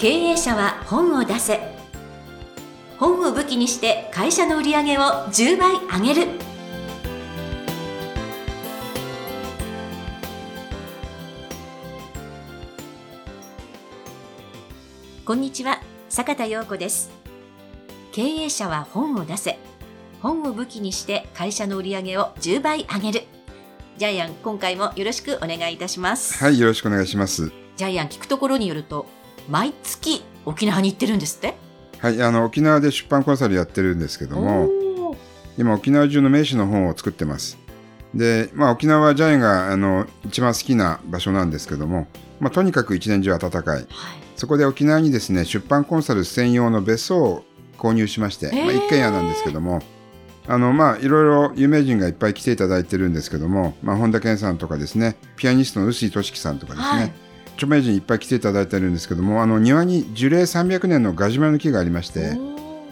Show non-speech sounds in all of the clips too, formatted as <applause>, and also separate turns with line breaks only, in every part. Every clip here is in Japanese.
経営者は本を出せ。本を武器にして会社の売り上げを10倍上げる。こんにちは坂田陽子です。経営者は本を出せ。本を武器にして会社の売り上げを10倍上げる。ジャイアン今回もよろしくお願いいたします。
はい、よろしくお願いします。
ジャイアン聞くところによると毎月沖縄に行ってるんですって？
はい、あの沖縄で出版コンサルやってるんですけども、今沖縄中の名士の本を作ってます。で、まあ沖縄はジャイアンがあの一番好きな場所なんですけども、まあとにかく一年中暖かい。
はい。
そこで沖縄にですね、出版コンサル専用の別荘を購入しまして、まあ一軒家なんですけども、あのまあいろいろ有名人がいっぱい来ていただいてるんですけども、まあ本田健さんとかですね、ピアニストの臼井俊樹さんとかですね、
はい
著名人いっぱい来ていただいてるんですけども、あの庭に樹齢300年のガジュマルの木がありまして、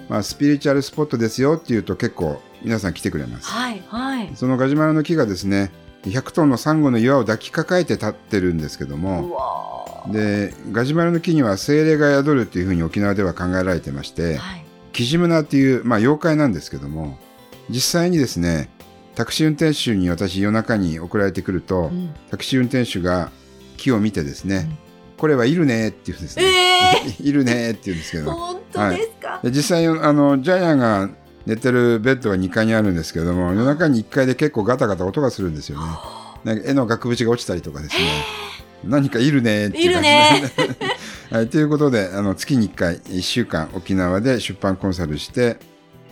まあ、スピリチュアルスポットですよっていうと結構皆さん来てくれます。
はいはい。
そのガジュマルの木がですね、100トンのサンゴの岩を抱きかかえて立ってるんですけど
う
も、で、ガジュマルの木には精霊が宿るっていうふうに沖縄では考えられてまして、
はい。
キジムナっていう、まあ、妖怪なんですけども、実際にですね、タクシー運転手に私夜中に送られてくると、
うん。
タクシー運転手が木を見てですね、
うん。
これはいるねって言うんですね。
え <laughs>
いるねって言うんですけ
ー、
ど、
本当ですか、
で実際あのジャイアンが寝てるベッドは2階にあるんですけども夜中に1階で結構ガタガタ音がするんですよね。なんか絵の額縁が落ちたりとかですね。何かいるねっていう感じで、
いる <laughs>
はい、ということであの月に1回1週間沖縄で出版コンサルして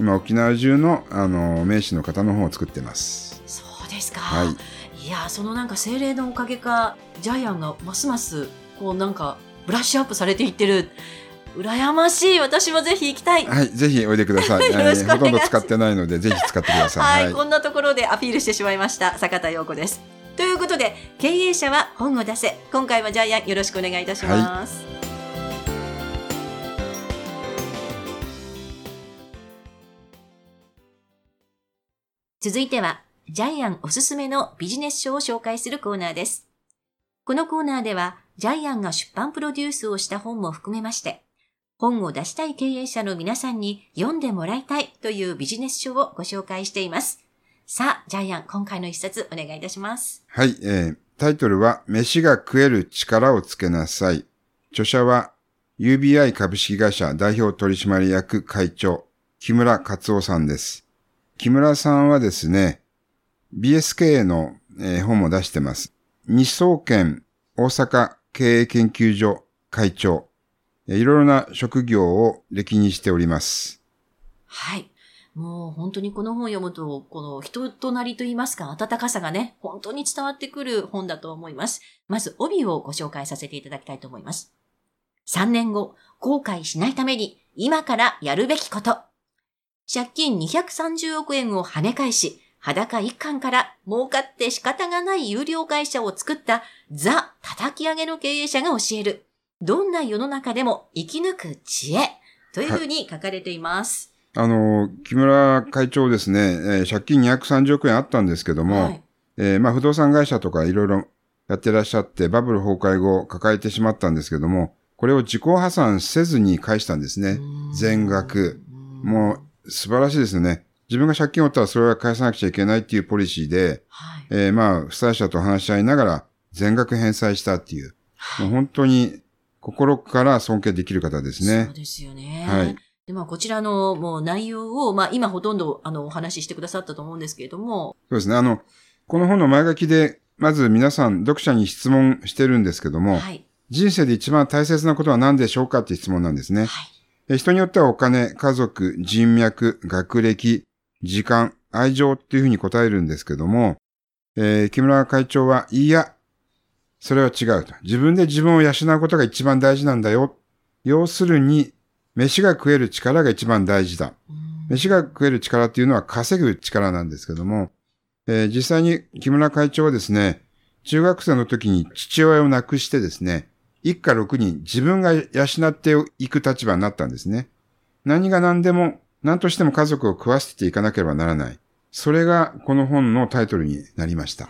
今沖縄中のあの名士の方の本を作ってます。
そうですか、
はい
いやそのなんか精霊のおかげかジャイアンがますますこうなんかブラッシュアップされていってる。羨ましい。私もぜひ行きたい。
はい、ぜひおいでください。
よろしくお願いします。
ほとんど使ってないのでぜひ使ってくださ
はい、
い。はい
こんなところでアピールしてしまいました坂田陽子です。ということで経営者は本を出せ。今回はジャイアンよろしくお願いいたします、続いてはジャイアンおすすめのビジネス書を紹介するコーナーですこのコーナーではジャイアンが出版プロデュースをした本も含めまして本を出したい経営者の皆さんに読んでもらいたいというビジネス書をご紹介しています。さあ、ジャイアン、今回の一冊お願いいたします。
はい、えータイトルは、飯が食える力をつけなさい。著者は、UBI 株式会社代表取締役会長、木村克夫さんです。木村さんはですね、BSK の、本も出してます。日総研大阪経営研究所会長、いろいろな職業を歴にしております。
はい。もう本当にこの本を読むと、この人となりといいますか、温かさがね、本当に伝わってくる本だと思います。まず帯をご紹介させていただきたいと思います。3年後、後悔しないために、今からやるべきこと。借金230億円を跳ね返し、裸一貫から儲かって仕方がない有料会社を作ったザ叩き上げの経営者が教える。どんな世の中でも生き抜く知恵。というふうに書かれています。
あの、木村会長ですね、えー借金230億円あったんですけども、
はい。
えーまあ、不動産会社とかいろいろやってらっしゃって、バブル崩壊後抱えてしまったんですけども、これを自己破産せずに返したんですね。全額。もう素晴らしいですよね。自分が借金を負ったらそれは返さなくちゃいけないっていうポリシーで、
はい。
えーまあ、負債者と話し合いながら全額返済したっていう、もう本当に心から尊敬できる方ですね
そう。ですよね。
はい
で、まあ、こちらのもう内容を、まあ、今ほとんど、あの、お話ししてくださったと思うんですけれども、
そうですね。あの、この本の前書きで、まず皆さん読者に質問してるんですけども、
はい。
人生で一番大切なことは何でしょうかって質問なんですね。
はい。
え人によってはお金、家族、人脈、学歴、時間、愛情っていうふうに答えるんですけども、えー木村会長は、いや、それは違うと。自分で自分を養うことが一番大事なんだよ。要するに、飯が食える力が一番大事だ。飯が食える力っていうのは稼ぐ力なんですけども、えー実際に木村会長はですね、中学生の時に父親を亡くしてですね、一家六人自分が養っていく立場になったんですね。何が何でも、何としても家族を食わせていかなければならない。それがこの本のタイトルになりました。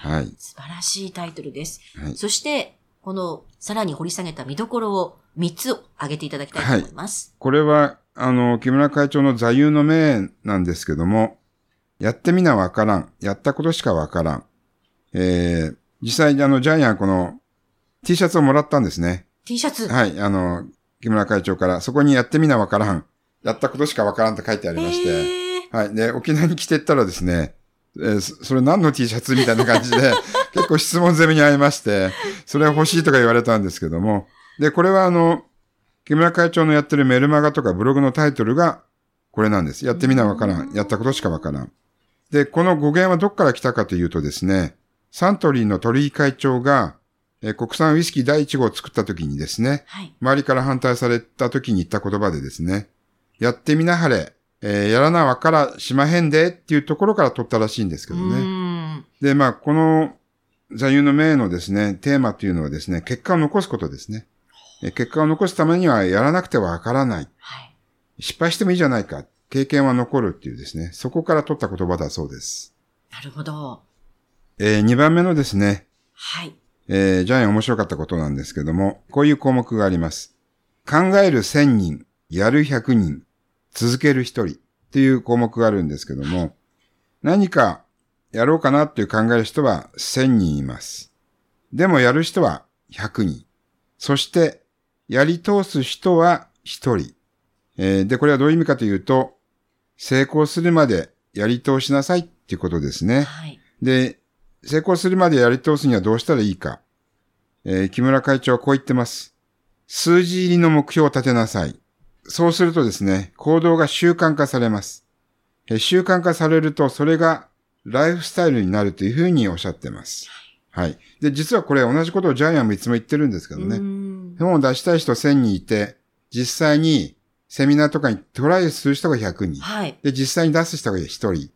はい。
素晴らしいタイトルです。
はい。
そして、この、さらに掘り下げた見どころを、3つを挙げていただきたいと思います。
これは、あの、木村会長の座右の銘なんですけども、やってみなわからん。やったことしかわからん。えー、実際にあの、ジャイアンこの T シャツをもらったんですね。
T シャツ。
はい、あの、木村会長から、そこにやってみなわからん。やったことしかわからんって書いてありまして、はい。で、沖縄に来てったらですね、えーそそれ何の T シャツみたいな感じで、<laughs> 結構質問攻めに遭いまして、それ欲しいとか言われたんですけども、で、これはあの、木村会長のやってるメルマガとかブログのタイトルがこれなんです。やってみなわからん。やったことしかわからん。で、この語源はどっから来たかというとですね、サントリーの鳥居会長が、えー国産ウイスキー第1号を作った時にですね、
はい。
周りから反対された時に言った言葉でですね、やってみなはれ、えーやらなわからしまへんでっていうところから取ったらしいんですけど
う
ね。で、まあ、この座右の銘のですね、テーマというのはですね、結果を残すことですね。えー結果を残すためにはやらなくてはわからない。
はい。
失敗してもいいじゃないか。経験は残るっていうですね、そこから取った言葉だそうです。
なるほど。
え2番目のですね、
はい。
えージャイアン面白かったことなんですけども、こういう項目があります。考える1000人、やる100人、続ける1人っていう項目があるんですけども、何かやろうかなっていう考える人は1000人います。でもやる人は100人。そして、やり通す人は1人。えーで、これはどういう意味かというと、成功するまでやり通しなさいっていうことですね。
はい。
で、成功するまでやり通すにはどうしたらいいか。えー木村会長はこう言ってます。数字入りの目標を立てなさい。そうするとですね、行動が習慣化されます。えー習慣化されると、それがライフスタイルになるというふうにおっしゃってます。はい。で、実はこれ同じことをジャイアンもいつも言ってるんですけどね。本を出したい人1000人いて、実際にセミナーとかにトライする人が100人。
はい。
で、実際に出す人が一人。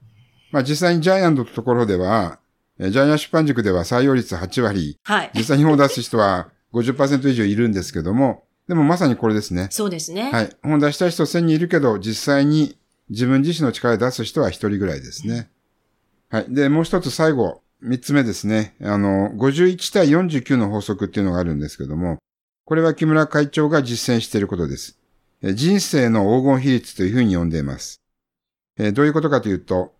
まあ実際にジャイアントのところでは、えージャイアン出版塾では採用率8割、
はい。
実際に本を出す人は50%以上いるんですけども、でもまさにこれですね。
そうですね。
はい。本出したい人1000人いるけど、実際に自分自身の力で出す人は一人ぐらいですね。はい。で、もう一つ最後、三つ目ですね。あの、51対49の法則っていうのがあるんですけども、これは木村会長が実践していることです。え人生の黄金比率というふうに呼んでいます。えーどういうことかというと、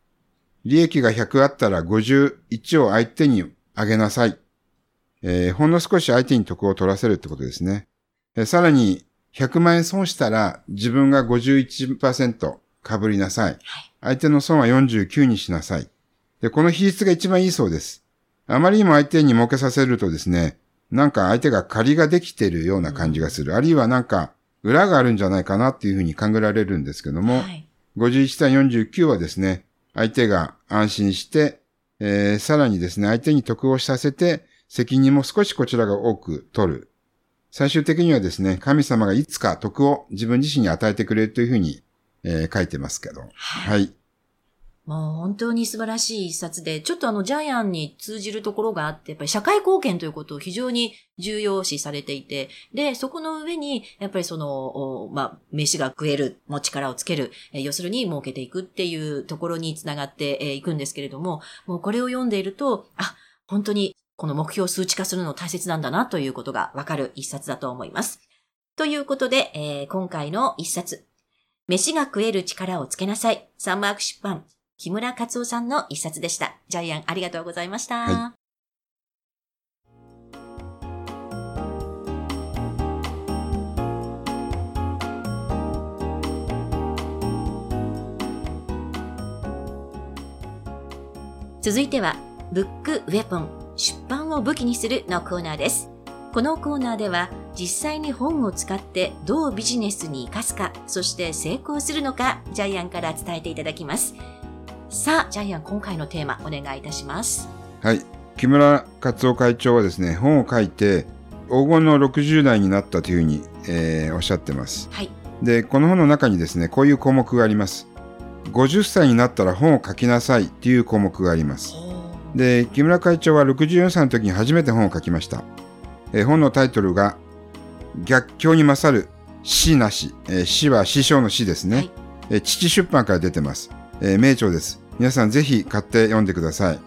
利益が100あったら51を相手にあげなさい。えーほんの少し相手に得を取らせるってことですね。えーさらに、100万円損したら自分が51%被りなさい。相手の損は49にしなさい。で、この比率が一番いいそうです。あまりにも相手に儲けさせるとですね、なんか相手が借りができているような感じがする。あるいはなんか裏があるんじゃないかなっていうふうに考えられるんですけども、
はい。
51対49はですね、相手が安心して、えーさらにですね、相手に得をさせて、責任も少しこちらが多く取る。最終的にはですね、神様がいつか得を自分自身に与えてくれるというふうに、えー書いてますけど。はい。
もう本当に素晴らしい一冊で、ちょっとあのジャイアンに通じるところがあって、やっぱり社会貢献ということを非常に重要視されていて、で、そこの上に、やっぱりその、おまあ、飯が食える、もう力をつける、えー要するに儲けていくっていうところにつながってえーいくんですけれども、もうこれを読んでいると、あ、本当にこの目標を数値化するの大切なんだなということがわかる一冊だと思います。ということで、えー今回の一冊、飯が食える力をつけなさい。サンマーク出版。木村克夫さんの一冊でした。ジャイアン、ありがとうございました。
は
続いては、ブックウェポン、出版を武器にするのコーナーです。このコーナーでは、実際に本を使ってどうビジネスに活かすか、そして成功するのか、ジャイアンから伝えていただきます。さあ、ジャイアン、今回のテーマ、お願いいたします。
はい。木村克夫会長はですね、本を書いて、黄金の60代になったというふうに、えーおっしゃってます。
はい。
で、この本の中にですね、こういう項目があります。50歳になったら本を書きなさいっていう項目があります。で、木村会長は64歳の時に初めて本を書きました。えー本のタイトルが、逆境に勝る死なし。えー死は師匠の死ですね。
はい
えー父出版から出てます。えー名著です。皆さんぜひ買って読んでください。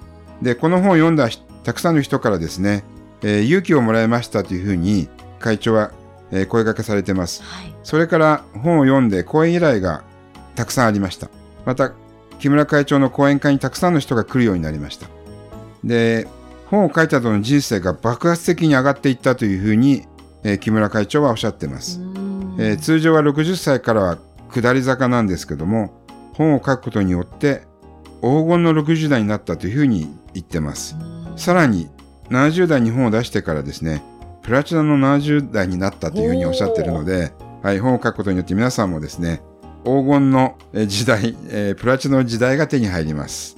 で、この本を読んだひたくさんの人からですね、えー勇気をもらいましたというふうに会長は、えー声掛けされてます。
はい。
それから本を読んで講演依頼がたくさんありました。また、木村会長の講演会にたくさんの人が来るようになりました。で、本を書いた後の人生が爆発的に上がっていったというふうに、えー木村会長はおっしゃってます。えー通常は60歳からは下り坂なんですけども、本を書くことによって黄金の60代になったというふうに言ってます。さらに70代に本を出してからですね、プラチナの70代になったというふうにおっしゃってるので、はい、本を書くことによって皆さんもですね、黄金のえー時代、えープラチナの時代が手に入ります。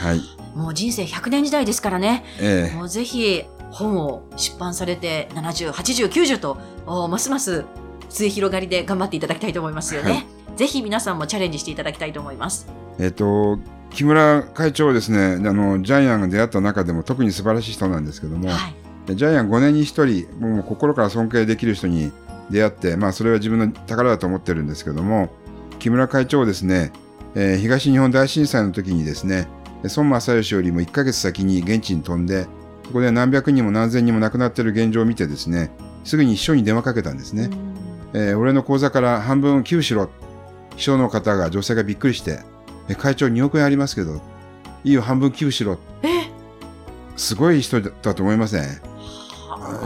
はい。
もう人生100年時代ですからね。
えー
もうぜひ本を出版されて70、80、90とおますます末広がりで頑張っていただきたいと思いますよね。
はい
ぜひ皆さんもチャレンジしていただきたいと思います。
えっ、と、木村会長はですね、あの、ジャイアンが出会った中でも特に素晴らしい人なんですけども、
はい。
ジャイアン5年に1人、もう心から尊敬できる人に出会って、まあそれは自分の宝だと思ってるんですけども、木村会長はですね、えー東日本大震災の時にですね、孫正義よりも1ヶ月先に現地に飛んで、そこで何百人も何千人も亡くなっている現状を見てですね、すぐに秘書に電話かけたんですね。えー俺の口座から半分寄付しろ。秘書の方が、女性がびっくりして、え会長2億円ありますけど、いいよ、半分寄付しろ。
え？
すごい人だと思いません？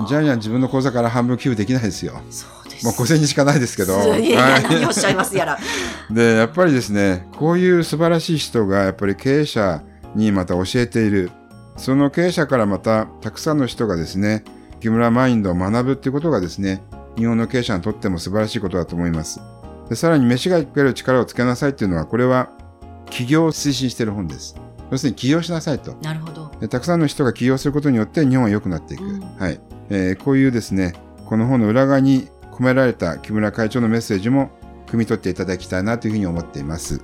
ジャイアン自分の口座から半分寄付できないですよ。
そうです。
もう5000円しかないですけど。
い <laughs> 何をおっしゃいますやら。
で、やっぱりですね、こういう素晴らしい人がやっぱり経営者にまた教えている。その経営者からまたたくさんの人がですね、木村マインドを学ぶっていうことがですね、日本の経営者にとっても素晴らしいことだと思います。でさらに飯が食える力をつけなさいっていうのは、これは起業を推進している本です。要するに起業しなさいと。
なるほど。
でたくさんの人が起業することによって日本は良くなっていく。
うん
はい、えーこういうですね、この本の裏側に込められた木村会長のメッセージも汲み取っていただきたいなというふうに思っています。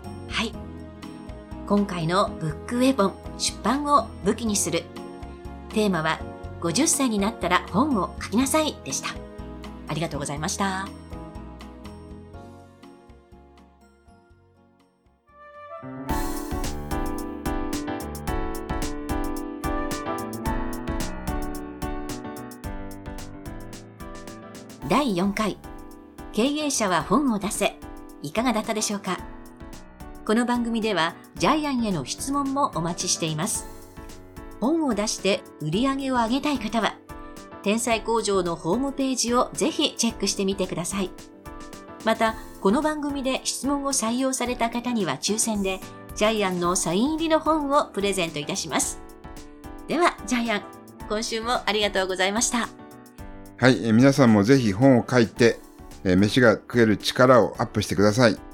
今回のブックウェポン出版を武器にする。テーマは50歳になったら本を書きなさいでした。ありがとうございました。第4回経営者は本を出せいかがだったでしょうか？この番組ではジャイアンへの質問もお待ちしています。本を出して売り上げを上げたい方は、天才工場のホームページをぜひチェックしてみてください。また、この番組で質問を採用された方には抽選で、ジャイアンのサイン入りの本をプレゼントいたします。では、ジャイアン、今週もありがとうございました。
はい、え皆さんもぜひ本を書いて、えー飯が食える力をアップしてください。